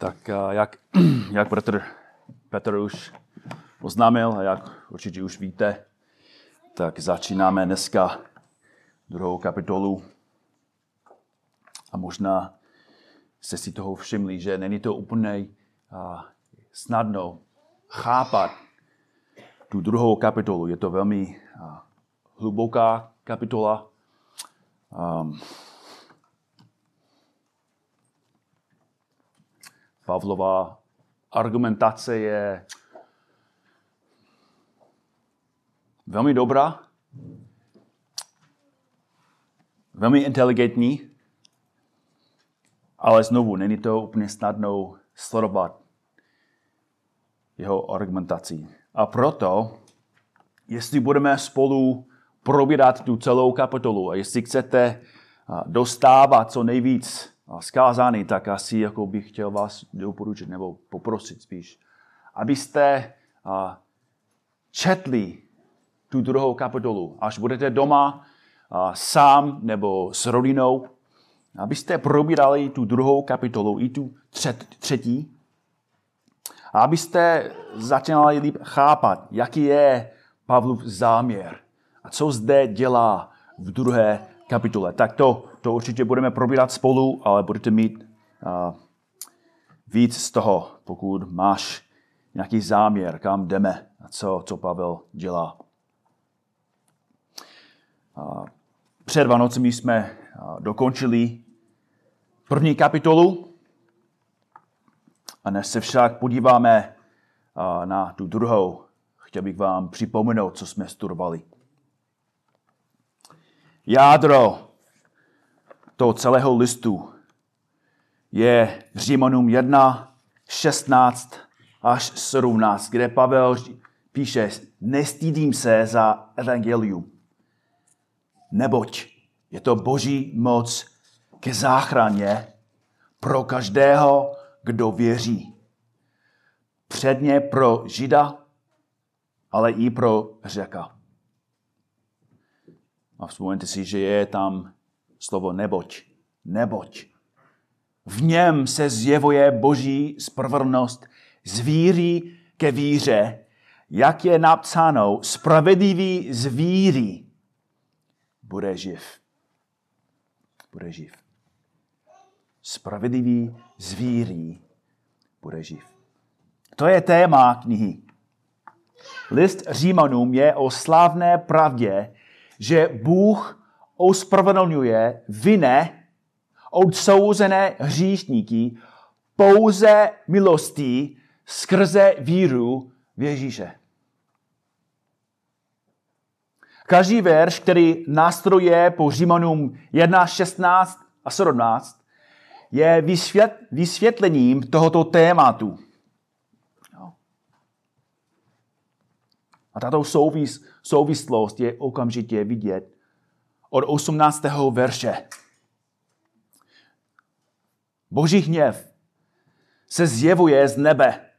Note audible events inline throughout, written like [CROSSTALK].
Tak eh, jak, [CLEARS THROAT] jak Petr, Petr už oznámil a jak určitě už víte, tak začínáme dneska druhou kapitolu. A možná jste si toho všimli, že není to úplně uh, snadno chápat tu druhou kapitolu. Je to velmi uh, hluboká kapitola. Um, Pavlova argumentace je velmi dobrá, velmi inteligentní, ale znovu není to úplně snadno sledovat jeho argumentací. A proto, jestli budeme spolu probírat tu celou kapitolu a jestli chcete dostávat co nejvíc zkázaný, tak asi jako bych chtěl vás doporučit nebo poprosit spíš, abyste četli tu druhou kapitolu. Až budete doma sám nebo s rodinou, abyste probírali tu druhou kapitolu i tu třetí, a abyste začínali líp chápat, jaký je Pavlův záměr a co zde dělá v druhé kapitole. Tak to, to určitě budeme probírat spolu, ale budete mít uh, víc z toho, pokud máš nějaký záměr, kam jdeme a co, co Pavel dělá. Uh, před Vánocemi jsme uh, dokončili první kapitolu a než se však podíváme na tu druhou, chtěl bych vám připomenout, co jsme studovali jádro toho celého listu je Římanům 1, 16 až 17, kde Pavel píše, nestýdím se za evangelium, neboť je to boží moc ke záchraně pro každého, kdo věří. Předně pro Žida, ale i pro Řeka. A vzpomeňte si, že je tam slovo neboť. Neboť. V něm se zjevuje boží spravedlnost z víry ke víře, jak je napsáno, spravedlivý z víry bude živ. Bude živ. Spravedlivý z víry bude živ. To je téma knihy. List Římanům je o slavné pravdě, že Bůh ospravedlňuje vinné, odsouzené hříšníky pouze milostí skrze víru v Ježíše. Každý verš, který nástroje po Římanům 1, 16 a 17, je vysvětlením tohoto tématu. A tato souvis, souvislost je okamžitě vidět od 18. verše. Boží hněv se zjevuje z nebe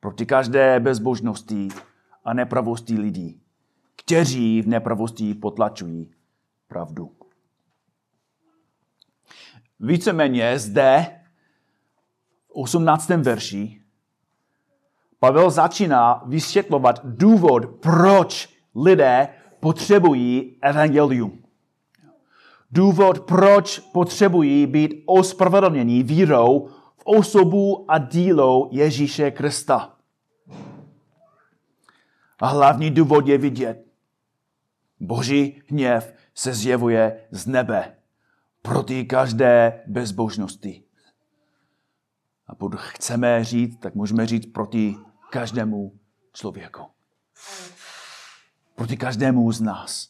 proti každé bezbožnosti a nepravosti lidí, kteří v nepravosti potlačují pravdu. Víceméně zde v 18. verši Pavel začíná vysvětlovat důvod, proč lidé potřebují evangelium. Důvod, proč potřebují být ospravedlněni vírou v osobu a dílo Ježíše Krista. A hlavní důvod je vidět. Boží hněv se zjevuje z nebe proti každé bezbožnosti. A pokud chceme říct, tak můžeme říct proti každému člověku. Proti každému z nás.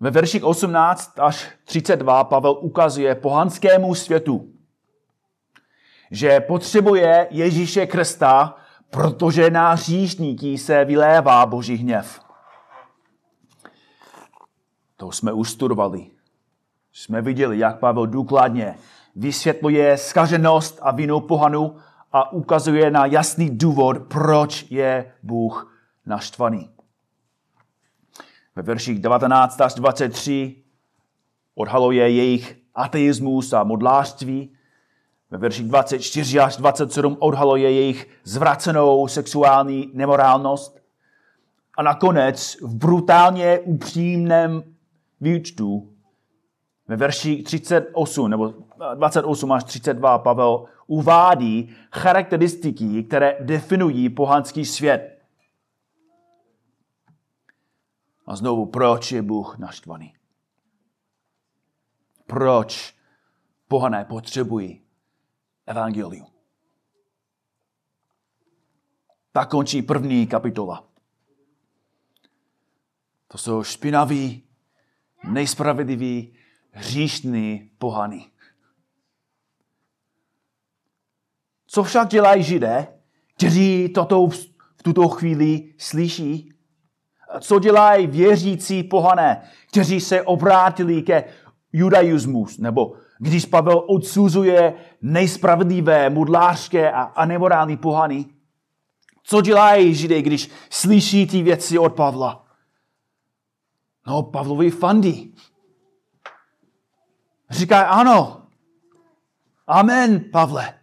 Ve verších 18 až 32 Pavel ukazuje pohanskému světu, že potřebuje Ježíše Krista, protože na hříšníky se vylévá boží hněv. To jsme už studovali. Jsme viděli, jak Pavel důkladně vysvětluje skaženost a vinu pohanu a ukazuje na jasný důvod, proč je Bůh naštvaný. Ve verších 19 až 23 odhaluje jejich ateismus a modlářství. Ve verších 24 až 27 odhaluje jejich zvracenou sexuální nemorálnost. A nakonec v brutálně upřímném výčtu ve verši 38 nebo 28 až 32 Pavel uvádí charakteristiky, které definují pohanský svět. A znovu, proč je Bůh naštvaný? Proč pohané potřebují evangelium? Tak končí první kapitola. To jsou špinaví, nejspravedliví, hříšní pohany. Co však dělají židé, kteří toto v tuto chvíli slyší? Co dělají věřící pohané, kteří se obrátili ke judaismus, nebo když Pavel odsuzuje nejspravedlivé, mudlářské a, nemorální pohany? Co dělají židé, když slyší ty věci od Pavla? No, Pavlovi fandí. Říká ano. Amen, Pavle.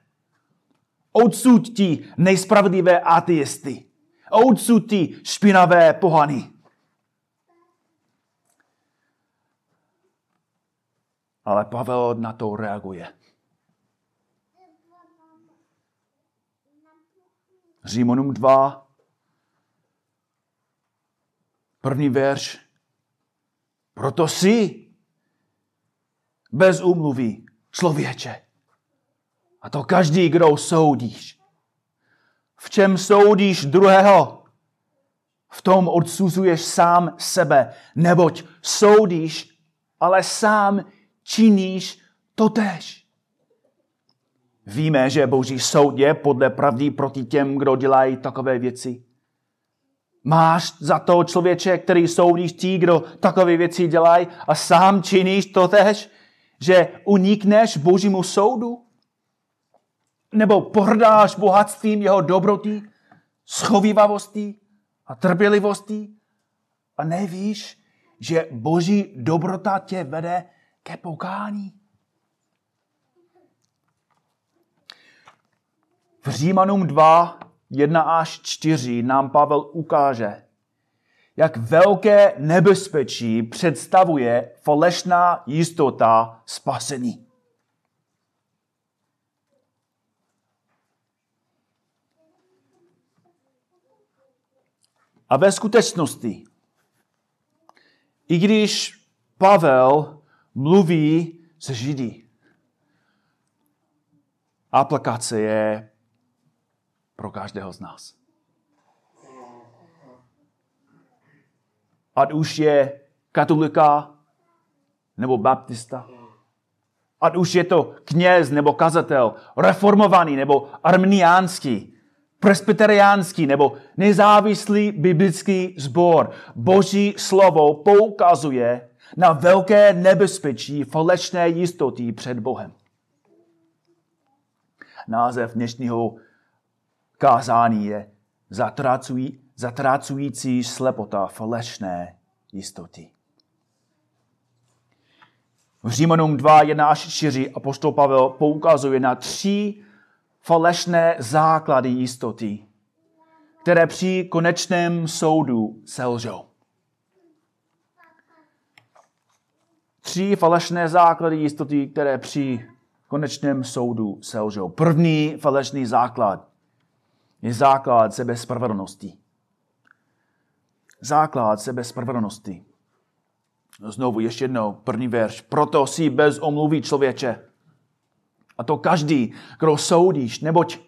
Odsud ti nejspravedlivé ateisty. Odsud ti špinavé pohany. Ale Pavel na to reaguje. Římonům 2, první verš. Proto si bez úmluvy člověče. A to každý, kdo soudíš. V čem soudíš druhého? V tom odsuzuješ sám sebe, neboť soudíš, ale sám činíš totéž. Víme, že Boží soud je podle pravdy proti těm, kdo dělají takové věci. Máš za to člověče, který soudíš tí, kdo takové věci dělají a sám činíš totéž, že unikneš Božímu soudu? Nebo pohrdáš bohatstvím jeho dobroty, schovývavostí a trpělivostí a nevíš, že Boží dobrota tě vede ke pokání? V Římanům 2, 1 až 4 nám Pavel ukáže, jak velké nebezpečí představuje falešná jistota spasení. A ve skutečnosti, i když Pavel mluví se Židy, aplikace je pro každého z nás. Ať už je katolika nebo baptista. Ať už je to kněz nebo kazatel, reformovaný nebo arminiánský, presbyteriánský nebo nezávislý biblický sbor. Boží slovo poukazuje na velké nebezpečí falešné jistoty před Bohem. Název dnešního kázání je zatracují, zatrácující slepota falešné jistoty. V Římanům 2, 1 až 4 apostol Pavel poukazuje na tři falešné základy jistoty, které při konečném soudu selžou. Tři falešné základy jistoty, které při konečném soudu selžou. První falešný základ je základ sebespravedlnosti. Základ sebespravedlnosti. Znovu ještě jednou, první verš. Proto si bez omluvy člověče. A to každý, kdo soudíš, neboť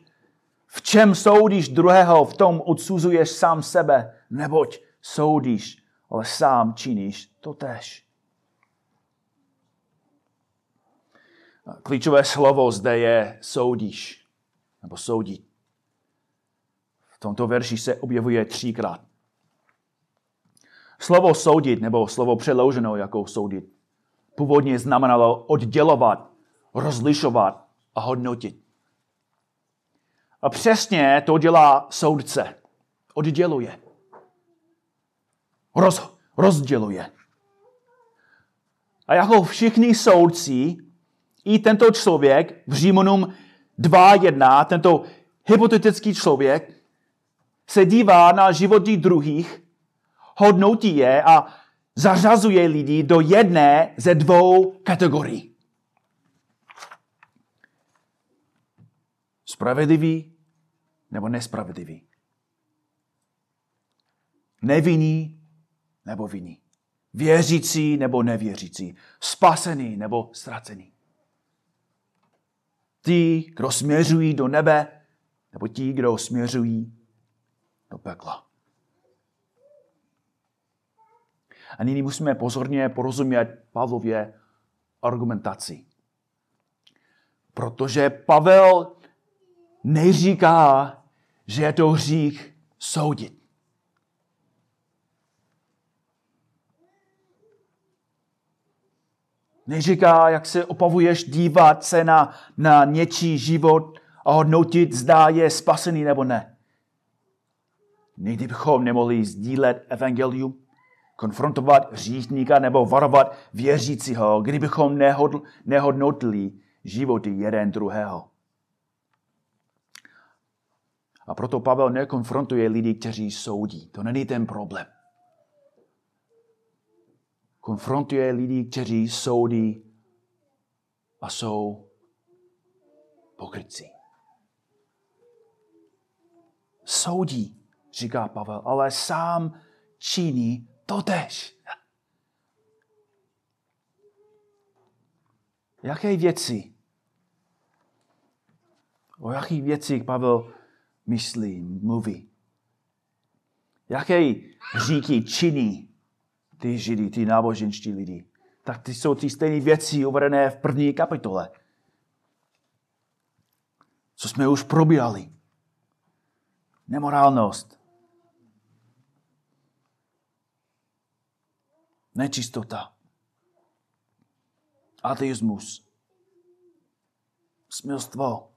v čem soudíš druhého, v tom odsuzuješ sám sebe, neboť soudíš, ale sám činíš to tež. Klíčové slovo zde je soudíš, nebo soudit tomto verši se objevuje třikrát. Slovo soudit, nebo slovo přeloženo jako soudit, původně znamenalo oddělovat, rozlišovat a hodnotit. A přesně to dělá soudce. Odděluje. Roz, rozděluje. A jako všichni soudci I tento člověk v Římonům 2.1, tento hypotetický člověk, se dívá na životy druhých, hodnotí je a zařazuje lidi do jedné ze dvou kategorií. Spravedlivý nebo nespravedlivý. Nevinný nebo vinný. Věřící nebo nevěřící. Spasený nebo ztracený. Ti, kdo směřují do nebe, nebo ti, kdo směřují do pekla. A nyní musíme pozorně porozumět Pavlově argumentaci. Protože Pavel neříká, že je to hřích soudit. Neříká, jak se opavuješ dívat se na, na něčí život a hodnotit, zda je spasený nebo ne. Nikdy bychom nemohli sdílet evangelium, konfrontovat hříšníka nebo varovat věřícího, kdybychom nehodl, nehodnotili životy jeden druhého. A proto Pavel nekonfrontuje lidi, kteří soudí. To není ten problém. Konfrontuje lidi, kteří soudí a jsou pokrytci. Soudí, říká Pavel, ale sám činí totež. Jaké věci? O jakých věcích Pavel myslí, mluví? Jaké říky činí ty židy, ty náboženští lidi? Tak ty jsou ty stejné věci uvedené v první kapitole. Co jsme už probírali. Nemorálnost. Nečistota. Ateismus. Smilstvo.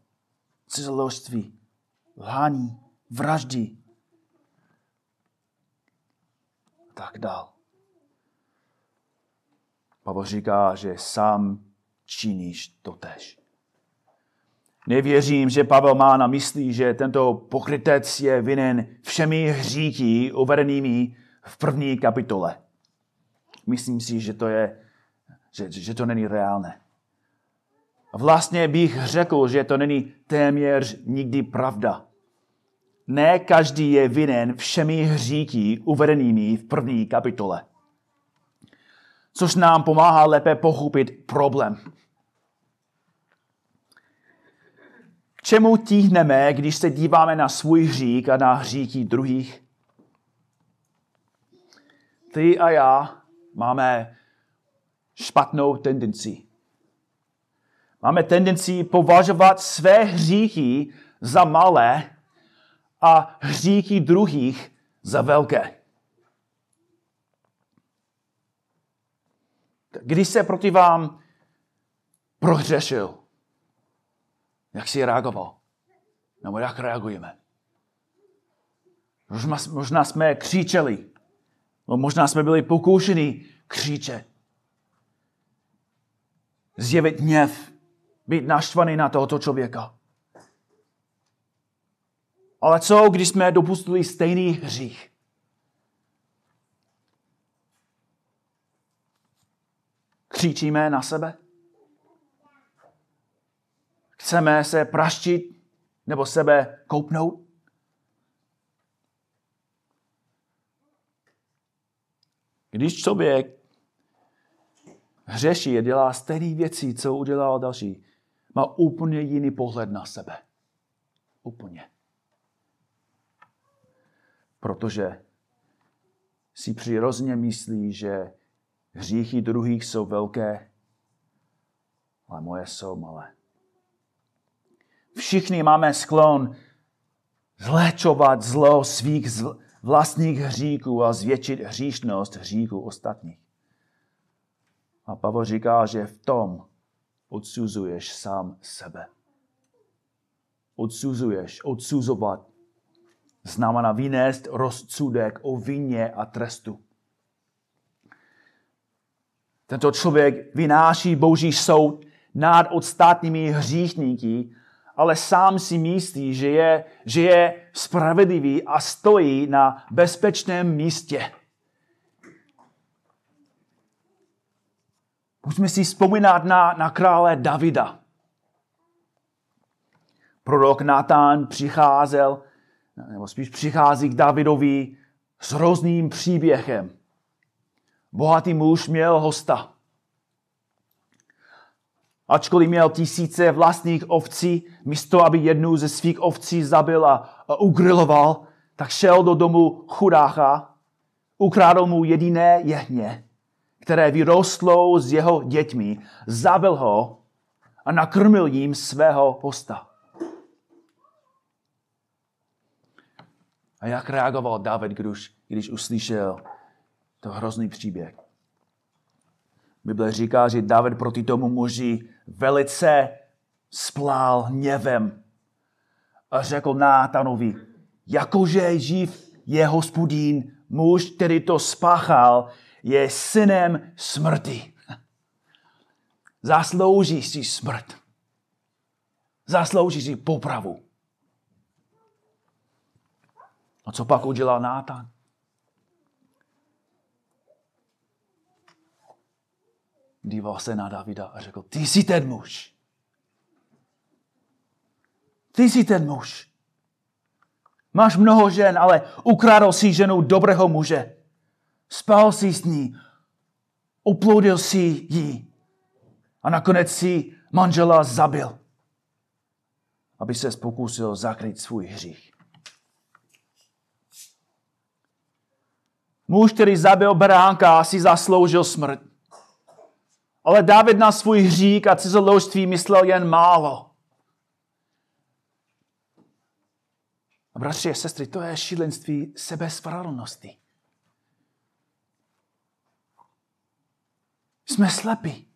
Cizoložství lhání, vraždy. Tak dál. Pavel říká, že sám činíš to tež. Nevěřím, že Pavel má na mysli, že tento pokrytec je vinen všemi hříky uvedenými v první kapitole. Myslím si, že to, je, že, že to není reálné. Vlastně bych řekl, že to není téměř nikdy pravda. Ne každý je vinen všemi hříky uvedenými v první kapitole. Což nám pomáhá lépe pochopit problém. K čemu tíhneme, když se díváme na svůj hřík a na hříky druhých? Ty a já máme špatnou tendenci Máme tendenci považovat své hříchy za malé a hříchy druhých za velké. Když se proti vám prohřešil, jak si reagoval? Nebo jak reagujeme? Možná jsme křičeli, no možná jsme byli pokoušeni křičet. Zjevit hněv, být naštvaný na tohoto člověka. Ale co, když jsme dopustili stejný hřích? Křičíme na sebe? Chceme se praštit nebo sebe koupnout? Když člověk hřeší a dělá stejné věci, co udělal další, má úplně jiný pohled na sebe. Úplně. Protože si přirozeně myslí, že hříchy druhých jsou velké, ale moje jsou malé. Všichni máme sklon zléčovat zlo svých vlastních hříků a zvětšit hříšnost hříků ostatních. A Pavel říká, že v tom odsuzuješ sám sebe. Odsuzuješ, odsuzovat znamená vynést rozsudek o vině a trestu. Tento člověk vynáší boží soud nad ostatními hříšníky, ale sám si myslí, že je, že je spravedlivý a stojí na bezpečném místě. Musíme si vzpomínat na, na krále Davida. Prorok Natán přicházel, nebo spíš přichází k Davidovi s hrozným příběhem. Bohatý muž měl hosta. Ačkoliv měl tisíce vlastních ovcí, místo aby jednu ze svých ovcí zabil a, ugriloval, tak šel do domu chudáka, ukrádl mu jediné jehně, které vyrostlo s jeho dětmi, zabil ho a nakrmil jim svého hosta. A jak reagoval David, když, když uslyšel to hrozný příběh? Bible říká, že David proti tomu muži velice splál hněvem a řekl Nátanovi, jakože živ je hospodín, muž, který to spáchal, je synem smrti. [LAUGHS] Zaslouží si smrt. Zaslouží si popravu. A co pak udělal Nátan? Díval se na Davida a řekl, ty jsi ten muž. Ty jsi ten muž. Máš mnoho žen, ale ukradl si ženu dobrého muže. Spal si s ní, uplodil si ji a nakonec si manžela zabil, aby se pokusil zakryt svůj hřích. Muž, který zabil beránka, si zasloužil smrt. Ale David na svůj hřík a cizoložství myslel jen málo. A bratři a sestry, to je šílenství sebespravedlnosti. Jsme slepí.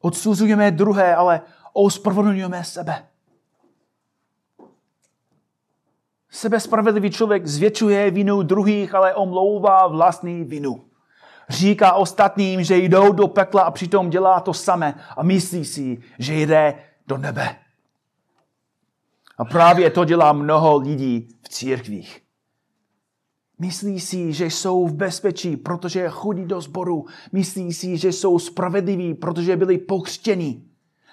Odsuzujeme druhé, ale ospravedlňujeme sebe. Sebespravedlivý člověk zvětšuje vinu druhých, ale omlouvá vlastní vinu říká ostatním, že jdou do pekla a přitom dělá to samé a myslí si, že jde do nebe. A právě to dělá mnoho lidí v církvích. Myslí si, že jsou v bezpečí, protože chodí do sboru. Myslí si, že jsou spravedliví, protože byli pokřtěni.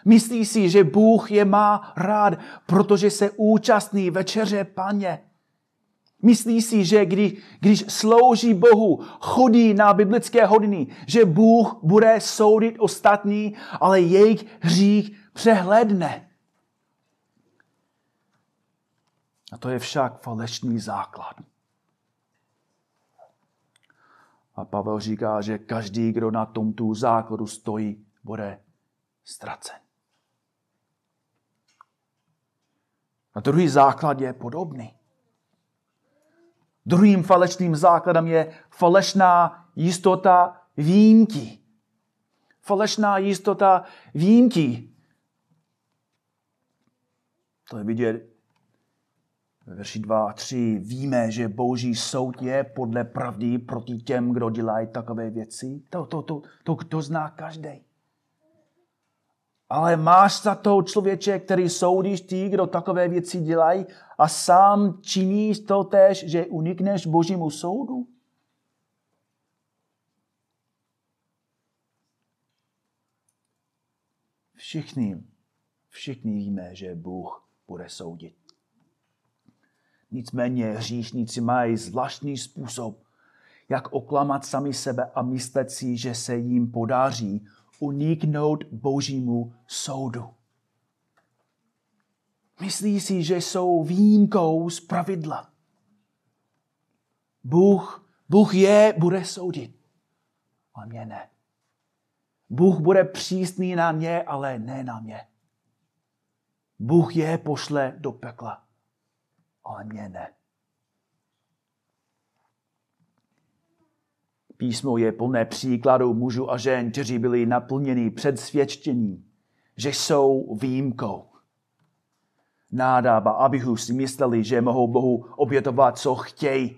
Myslí si, že Bůh je má rád, protože se účastní večeře paně. Myslí si, že kdy, když slouží Bohu, chodí na biblické hodiny, že Bůh bude soudit ostatní, ale jejich hřích přehledne. A to je však falešný základ. A Pavel říká, že každý, kdo na tomto základu stojí, bude ztracen. A druhý základ je podobný. Druhým falešným základem je falešná jistota výjimky. Falešná jistota výjimky. To je vidět ve verši 2 a 3. Víme, že boží soud je podle pravdy proti těm, kdo dělají takové věci. To, to, to, to, to zná každý. Ale máš za to člověče, který soudíš ty, kdo takové věci dělají a sám činíš to tež, že unikneš božímu soudu? Všichni, všichni víme, že Bůh bude soudit. Nicméně hříšníci mají zvláštní způsob, jak oklamat sami sebe a myslet si, že se jim podaří uniknout božímu soudu. Myslí si, že jsou výjimkou z pravidla. Bůh, Bůh je bude soudit, ale mě ne. Bůh bude přísný na ně, ale ne na mě. Bůh je pošle do pekla, ale mě ne. Písmo je plné příkladů mužů a žen, kteří byli naplněni předsvědčení, že jsou výjimkou. Nádab a Abihu si mysleli, že mohou Bohu obětovat, co chtějí.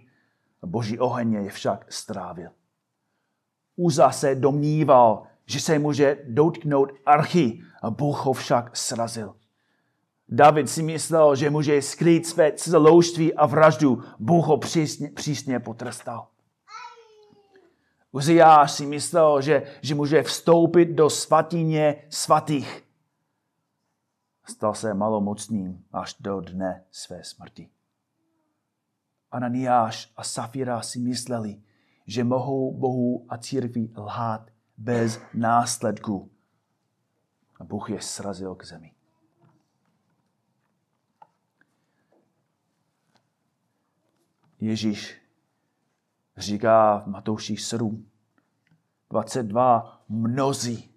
Boží oheň je však strávil. Uza se domníval, že se může dotknout archy a Bůh ho však srazil. David si myslel, že může skrýt své celoužství a vraždu. Bůh ho přísně, přísně potrestal. Uziáš si myslel, že, že může vstoupit do svatyně svatých. Stal se malomocným až do dne své smrti. Ananiáš a Safira si mysleli, že mohou Bohu a církvi lhát bez následku. A Bůh je srazil k zemi. Ježíš říká v Matouši 7, 22, mnozí,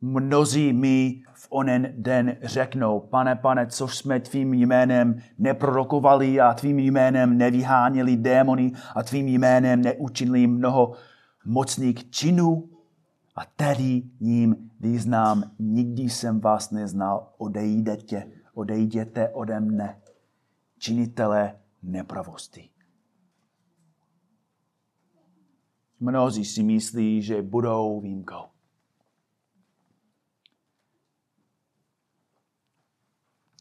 mnozí mi v onen den řeknou, pane, pane, co jsme tvým jménem neprorokovali a tvým jménem nevyháněli démony a tvým jménem neučinili mnoho mocných činů. A tedy jim význám, nikdy jsem vás neznal, odejděte, odejděte ode mne, činitele nepravosti. Mnozí si myslí, že budou výjimkou.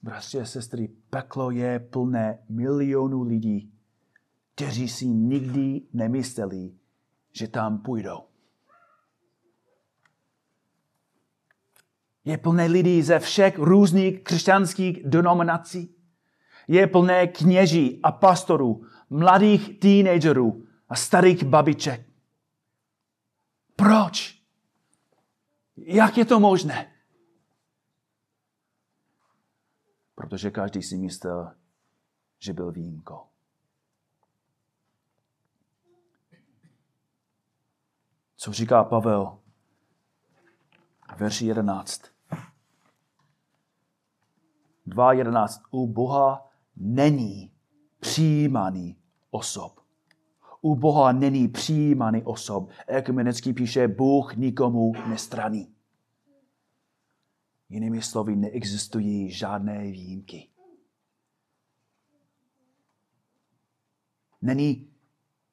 Bratři a sestry, peklo je plné milionů lidí, kteří si nikdy nemysleli, že tam půjdou. Je plné lidí ze všech různých křesťanských denominací. Je plné kněží a pastorů, mladých teenagerů a starých babiček. Proč? Jak je to možné? Protože každý si myslel, že byl výjimkou. Co říká Pavel? Verši 11. 2.11. U Boha není přijímaný osob. U Boha není přijímaný osob. Ekumenický píše, Bůh nikomu nestraní. Jinými slovy, neexistují žádné výjimky. Není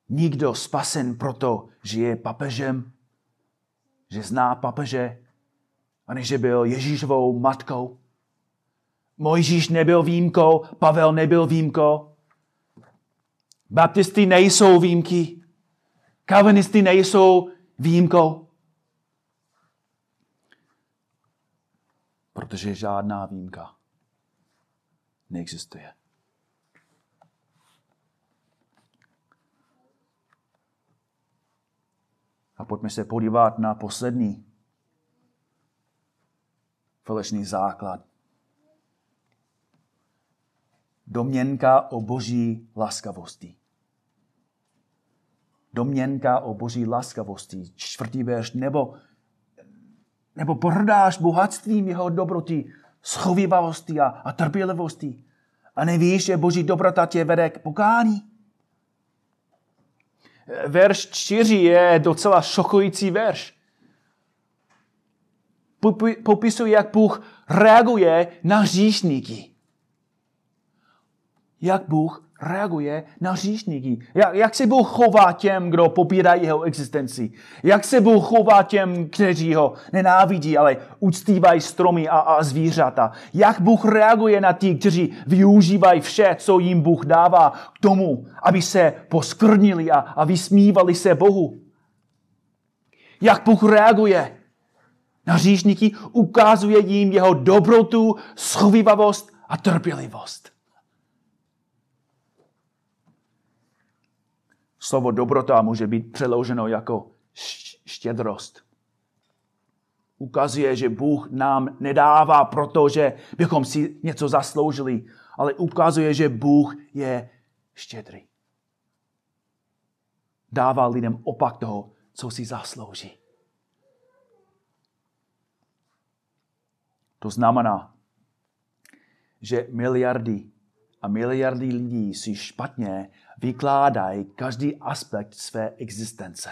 nikdo spasen proto, že je papežem, že zná papeže, a že byl Ježíšovou matkou. Mojžíš nebyl výjimkou, Pavel nebyl výjimkou. Baptisty nejsou výjimky. Kalvinisty nejsou výjimkou. Protože žádná výjimka neexistuje. A pojďme se podívat na poslední falešný základ. Domněnka o boží laskavosti. Domněnka o boží laskavosti. Čtvrtý verš. Nebo, nebo pohrdáš bohatstvím jeho dobroty, schovývavosti a, a trpělivosti. A nevíš, že boží dobrota tě vede k pokání? Verš 4 je docela šokující verš. Popisuje, jak Bůh reaguje na hříšníky jak Bůh reaguje na hříšníky. Jak, jak se Bůh chová těm, kdo popírají jeho existenci. Jak se Bůh chová těm, kteří ho nenávidí, ale uctívají stromy a, a zvířata. Jak Bůh reaguje na ty, kteří využívají vše, co jim Bůh dává k tomu, aby se poskrnili a, a vysmívali se Bohu. Jak Bůh reaguje na hříšníky, ukazuje jim jeho dobrotu, schovivavost a trpělivost. Slovo dobrota může být přeloženo jako štědrost. Ukazuje, že Bůh nám nedává proto, že bychom si něco zasloužili, ale ukazuje, že Bůh je štědrý. Dává lidem opak toho, co si zaslouží. To znamená, že miliardy a miliardy lidí si špatně vykládají každý aspekt své existence.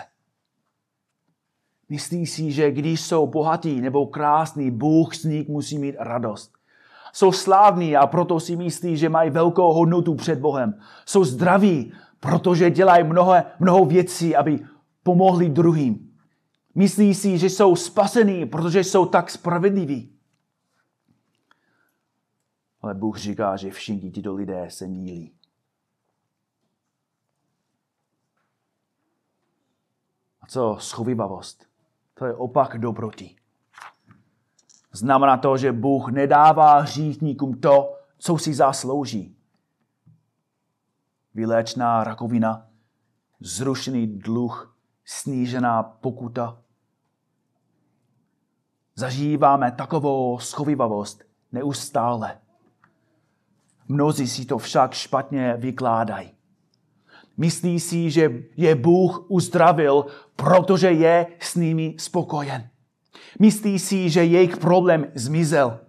Myslí si, že když jsou bohatý nebo krásný, Bůh z nich musí mít radost. Jsou slávní a proto si myslí, že mají velkou hodnotu před Bohem. Jsou zdraví, protože dělají mnoho, mnoho věcí, aby pomohli druhým. Myslí si, že jsou spasení, protože jsou tak spravedliví. Ale Bůh říká, že všichni tyto lidé se mílí. A co schovivavost? To je opak dobroti. Znamená to, že Bůh nedává hříchníkům to, co si zaslouží. Vyléčná rakovina, zrušený dluh, snížená pokuta. Zažíváme takovou schovivavost neustále. Mnozí si to však špatně vykládají. Myslí si, že je Bůh uzdravil, protože je s nimi spokojen. Myslí si, že jejich problém zmizel,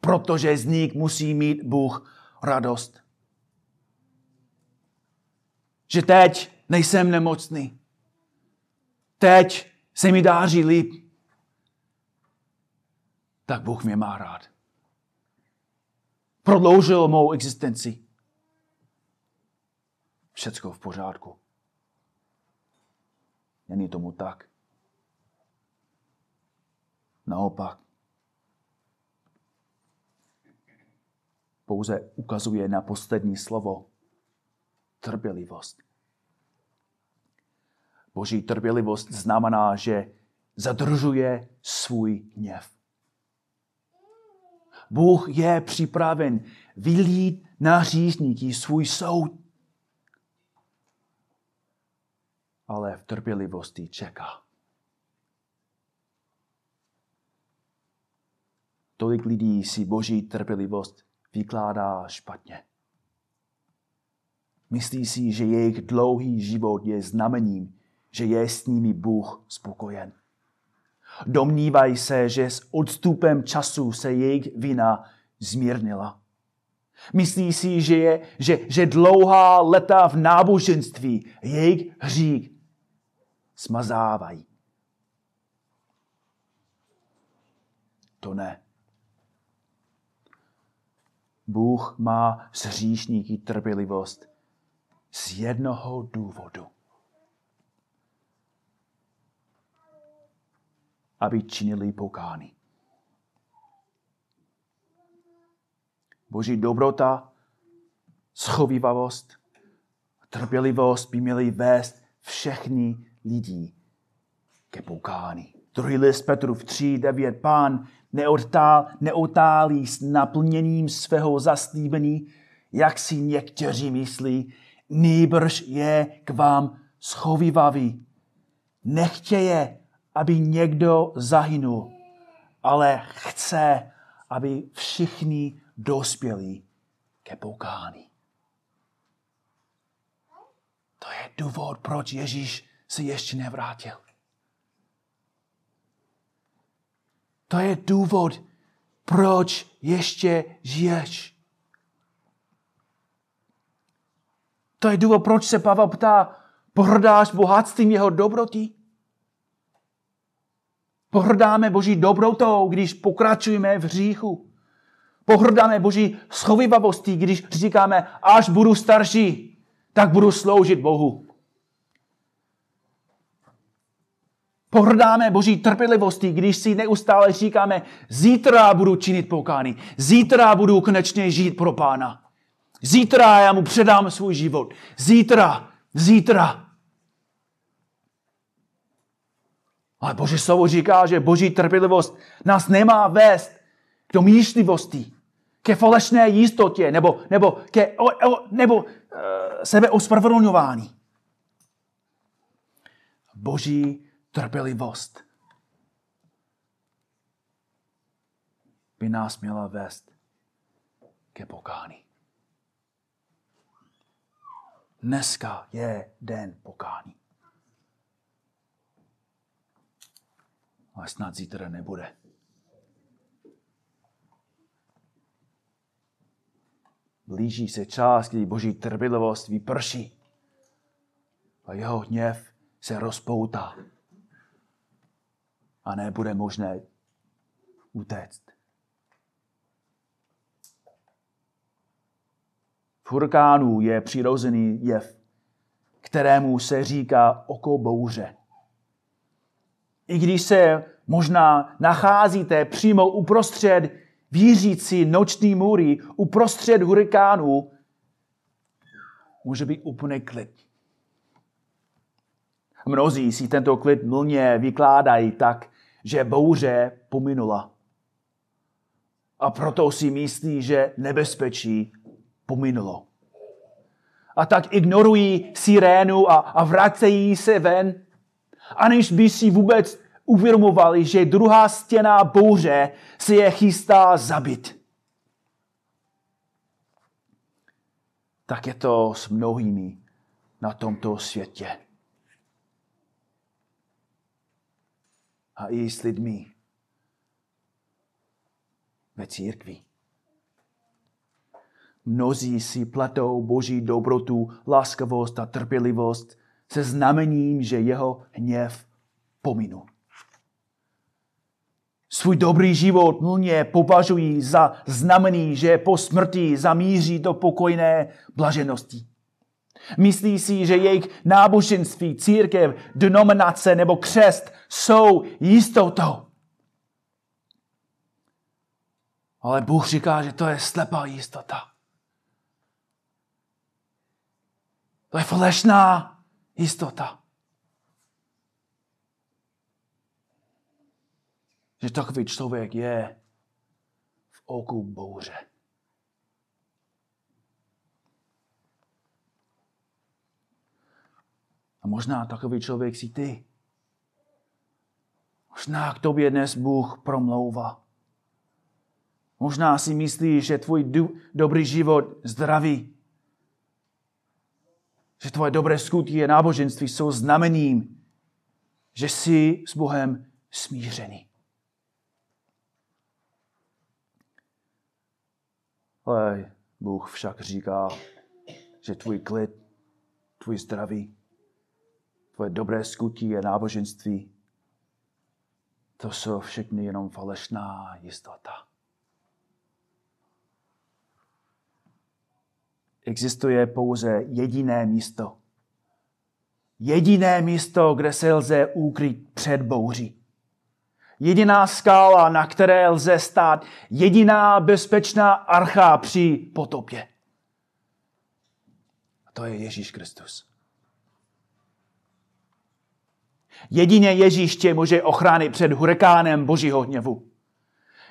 protože z nich musí mít Bůh radost. Že teď nejsem nemocný. Teď se mi dáří líp. Tak Bůh mě má rád. Prodloužil mou existenci. Všecko v pořádku. Není tomu tak. Naopak. Pouze ukazuje na poslední slovo. Trpělivost. Boží trpělivost znamená, že zadržuje svůj hněv. Bůh je připraven vylít na svůj soud. Ale v trpělivosti čeká. Tolik lidí si boží trpělivost vykládá špatně. Myslí si, že jejich dlouhý život je znamením, že je s nimi Bůh spokojen. Domnívají se, že s odstupem času se jejich vina zmírnila. Myslí si, že, je, že, že dlouhá leta v náboženství jejich hřích smazávají. To ne. Bůh má s hříšníky trpělivost z jednoho důvodu. Aby činili pokány. Boží dobrota, schovivavost, trpělivost by měly vést všechny lidí ke pokání. Druhý list Petrův 3, 9, pán neotál, neotálí s naplněním svého zaslíbení, jak si někteří myslí, nýbrž je k vám schovivavý. Nechtěje, aby někdo zahynul, ale chce, aby všichni dospěli ke pokání. To je důvod, proč Ježíš se ještě nevrátil. To je důvod, proč ještě žiješ. To je důvod, proč se Pavel ptá, pohrdáš bohatstvím jeho dobroty? Pohrdáme Boží dobrotou, když pokračujeme v hříchu. Pohrdáme Boží schovivavostí, když říkáme, až budu starší, tak budu sloužit Bohu. Pohrdáme Boží trpělivostí, když si neustále říkáme, zítra budu činit pokání, zítra budu konečně žít pro pána. Zítra já mu předám svůj život. Zítra, zítra. Ale Boží slovo říká, že Boží trpělivost nás nemá vést k domýšlivosti, ke falešné jistotě nebo, nebo, ke, o, o, nebo uh, sebeospravedlňování. Boží trpělivost by nás měla vést ke pokání. Dneska je den pokání. Ale snad zítra nebude. Blíží se čas, kdy boží trpělivost vyprší a jeho hněv se rozpoutá a nebude možné utéct. V hurikánu je přirozený jev, kterému se říká oko bouře. I když se možná nacházíte přímo uprostřed vířící noční můry, uprostřed hurikánu, může být úplně klid. Mnozí si tento klid mlně vykládají tak, že bouře pominula. A proto si myslí, že nebezpečí pominulo. A tak ignorují sirénu a, a vracejí se ven, aniž by si vůbec uvědomovali, že druhá stěna bouře se je chystá zabit. Tak je to s mnohými na tomto světě. A i s lidmi ve církvi. Mnozí si pletou boží dobrotu, láskavost a trpělivost se znamením, že jeho hněv pominu. Svůj dobrý život nulně považují za znamení, že po smrti zamíří do pokojné blaženosti. Myslí si, že jejich náboženství, církev, denominace nebo křest jsou jistotou. Ale Bůh říká, že to je slepá jistota. To je falešná jistota. Že takový člověk je v oku bouře. A možná takový člověk si ty. Možná k tobě dnes Bůh promlouvá. Možná si myslíš, že tvůj dobrý život, zdraví, že tvoje dobré skutky a náboženství jsou znamením, že jsi s Bohem smířený. Ale Bůh však říká, že tvůj klid, tvůj zdraví, tvoje dobré skutky a náboženství, to jsou všechny jenom falešná jistota. existuje pouze jediné místo. Jediné místo, kde se lze ukryt před bouří. Jediná skála, na které lze stát. Jediná bezpečná archa při potopě. A to je Ježíš Kristus. Jedině Ježíš tě může ochránit před hurikánem Božího hněvu.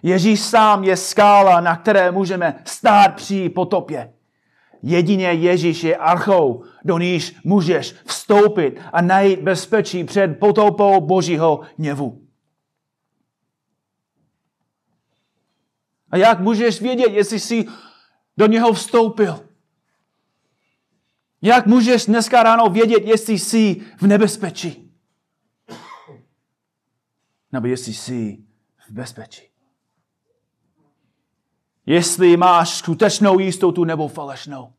Ježíš sám je skála, na které můžeme stát při potopě. Jedině Ježíš je archou, do níž můžeš vstoupit a najít bezpečí před potopou Božího hněvu. A jak můžeš vědět, jestli jsi do něho vstoupil? Jak můžeš dneska ráno vědět, jestli jsi v nebezpečí? Nebo jestli jsi v bezpečí? Jestli máš skutečnou jistotu nebo falešnou.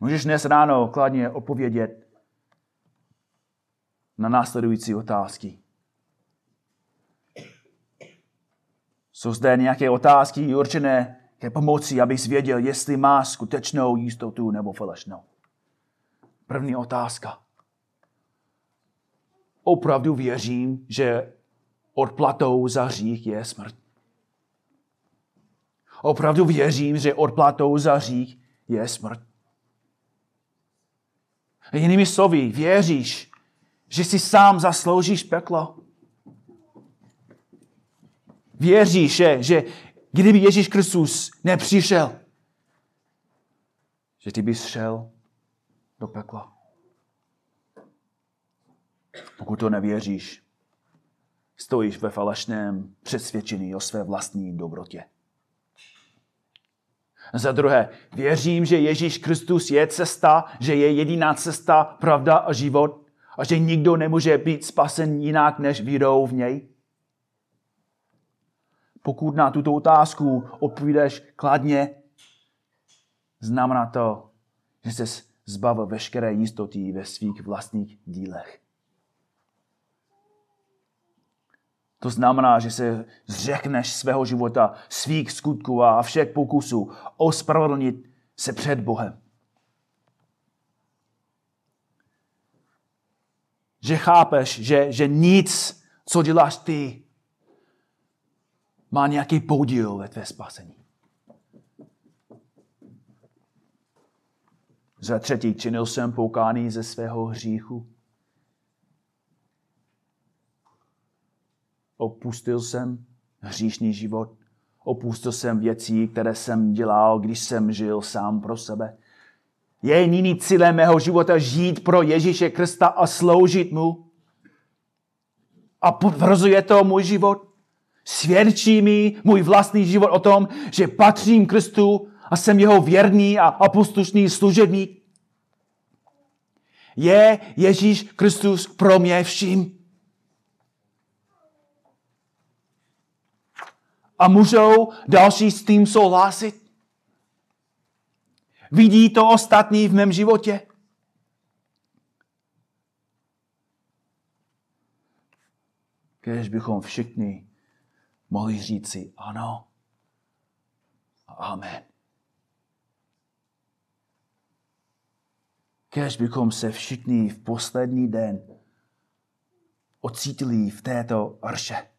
Můžeš dnes ráno kladně odpovědět na následující otázky. Jsou zde nějaké otázky určené ke pomoci, abys věděl, jestli máš skutečnou jistotu nebo falešnou. První otázka. Opravdu věřím, že odplatou za hřích je smrt. Opravdu věřím, že odplatou za hřích je smrt. Jinými slovy, věříš, že si sám zasloužíš peklo? Věříš, že, že kdyby Ježíš Kristus nepřišel, že ty bys šel do pekla? Pokud to nevěříš, stojíš ve falešném přesvědčení o své vlastní dobrotě. Za druhé, věřím, že Ježíš Kristus je cesta, že je jediná cesta, pravda a život a že nikdo nemůže být spasen jinak, než vírou v něj. Pokud na tuto otázku odpovídáš kladně, znamená to, že se zbavil veškeré jistoty ve svých vlastních dílech. To znamená, že se zřekneš svého života, svých skutků a všech pokusů ospravedlnit se před Bohem. že chápeš, že, že nic, co děláš ty, má nějaký podíl ve tvé spasení. Za třetí, činil jsem poukání ze svého hříchu. Opustil jsem hříšný život. Opustil jsem věcí, které jsem dělal, když jsem žil sám pro sebe. Je nyní cílem mého života žít pro Ježíše Krista a sloužit mu. A potvrzuje to můj život. Svědčí mi můj vlastní život o tom, že patřím Kristu a jsem jeho věrný a, a poslušný služebník. Je Ježíš Kristus pro mě vším. A můžou další s tím souhlasit? Vidí to ostatní v mém životě? Kež bychom všichni mohli říci ano a amen. Kež bychom se všichni v poslední den ocítili v této arše.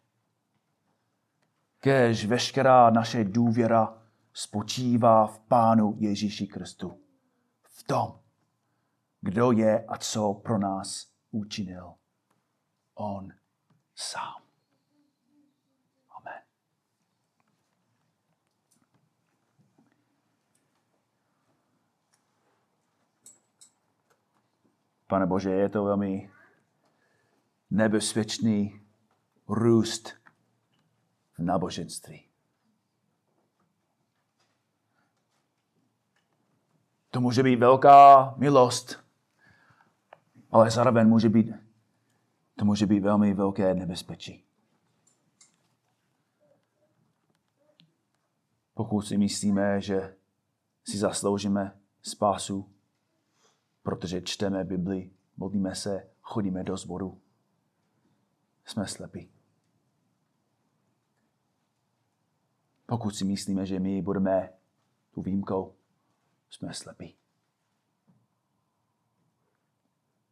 Kež veškerá naše důvěra spočívá v Pánu Ježíši Kristu. V tom, kdo je a co pro nás učinil. On sám. Amen. Pane Bože, je to velmi nebezpečný růst v náboženství. To může být velká milost, ale zároveň může být, to může být velmi velké nebezpečí. Pokud si myslíme, že si zasloužíme spásu, protože čteme Bibli, modlíme se, chodíme do zboru, jsme slepí. Pokud si myslíme, že my budeme tu výjimkou, jsme slepí.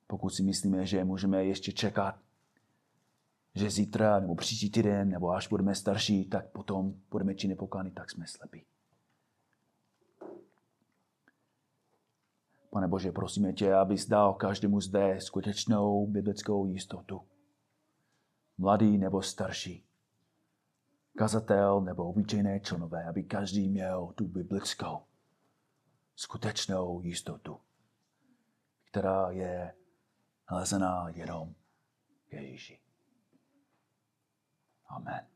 Pokud si myslíme, že můžeme ještě čekat, že zítra nebo příští týden, nebo až budeme starší, tak potom budeme činit pokány, tak jsme slepí. Pane Bože, prosíme tě, abys dal každému zde skutečnou biblickou jistotu. Mladý nebo starší, kazatel nebo obyčejné členové, aby každý měl tu biblickou skutečnou jistotu, která je nalezená jenom Ježíši. Amen.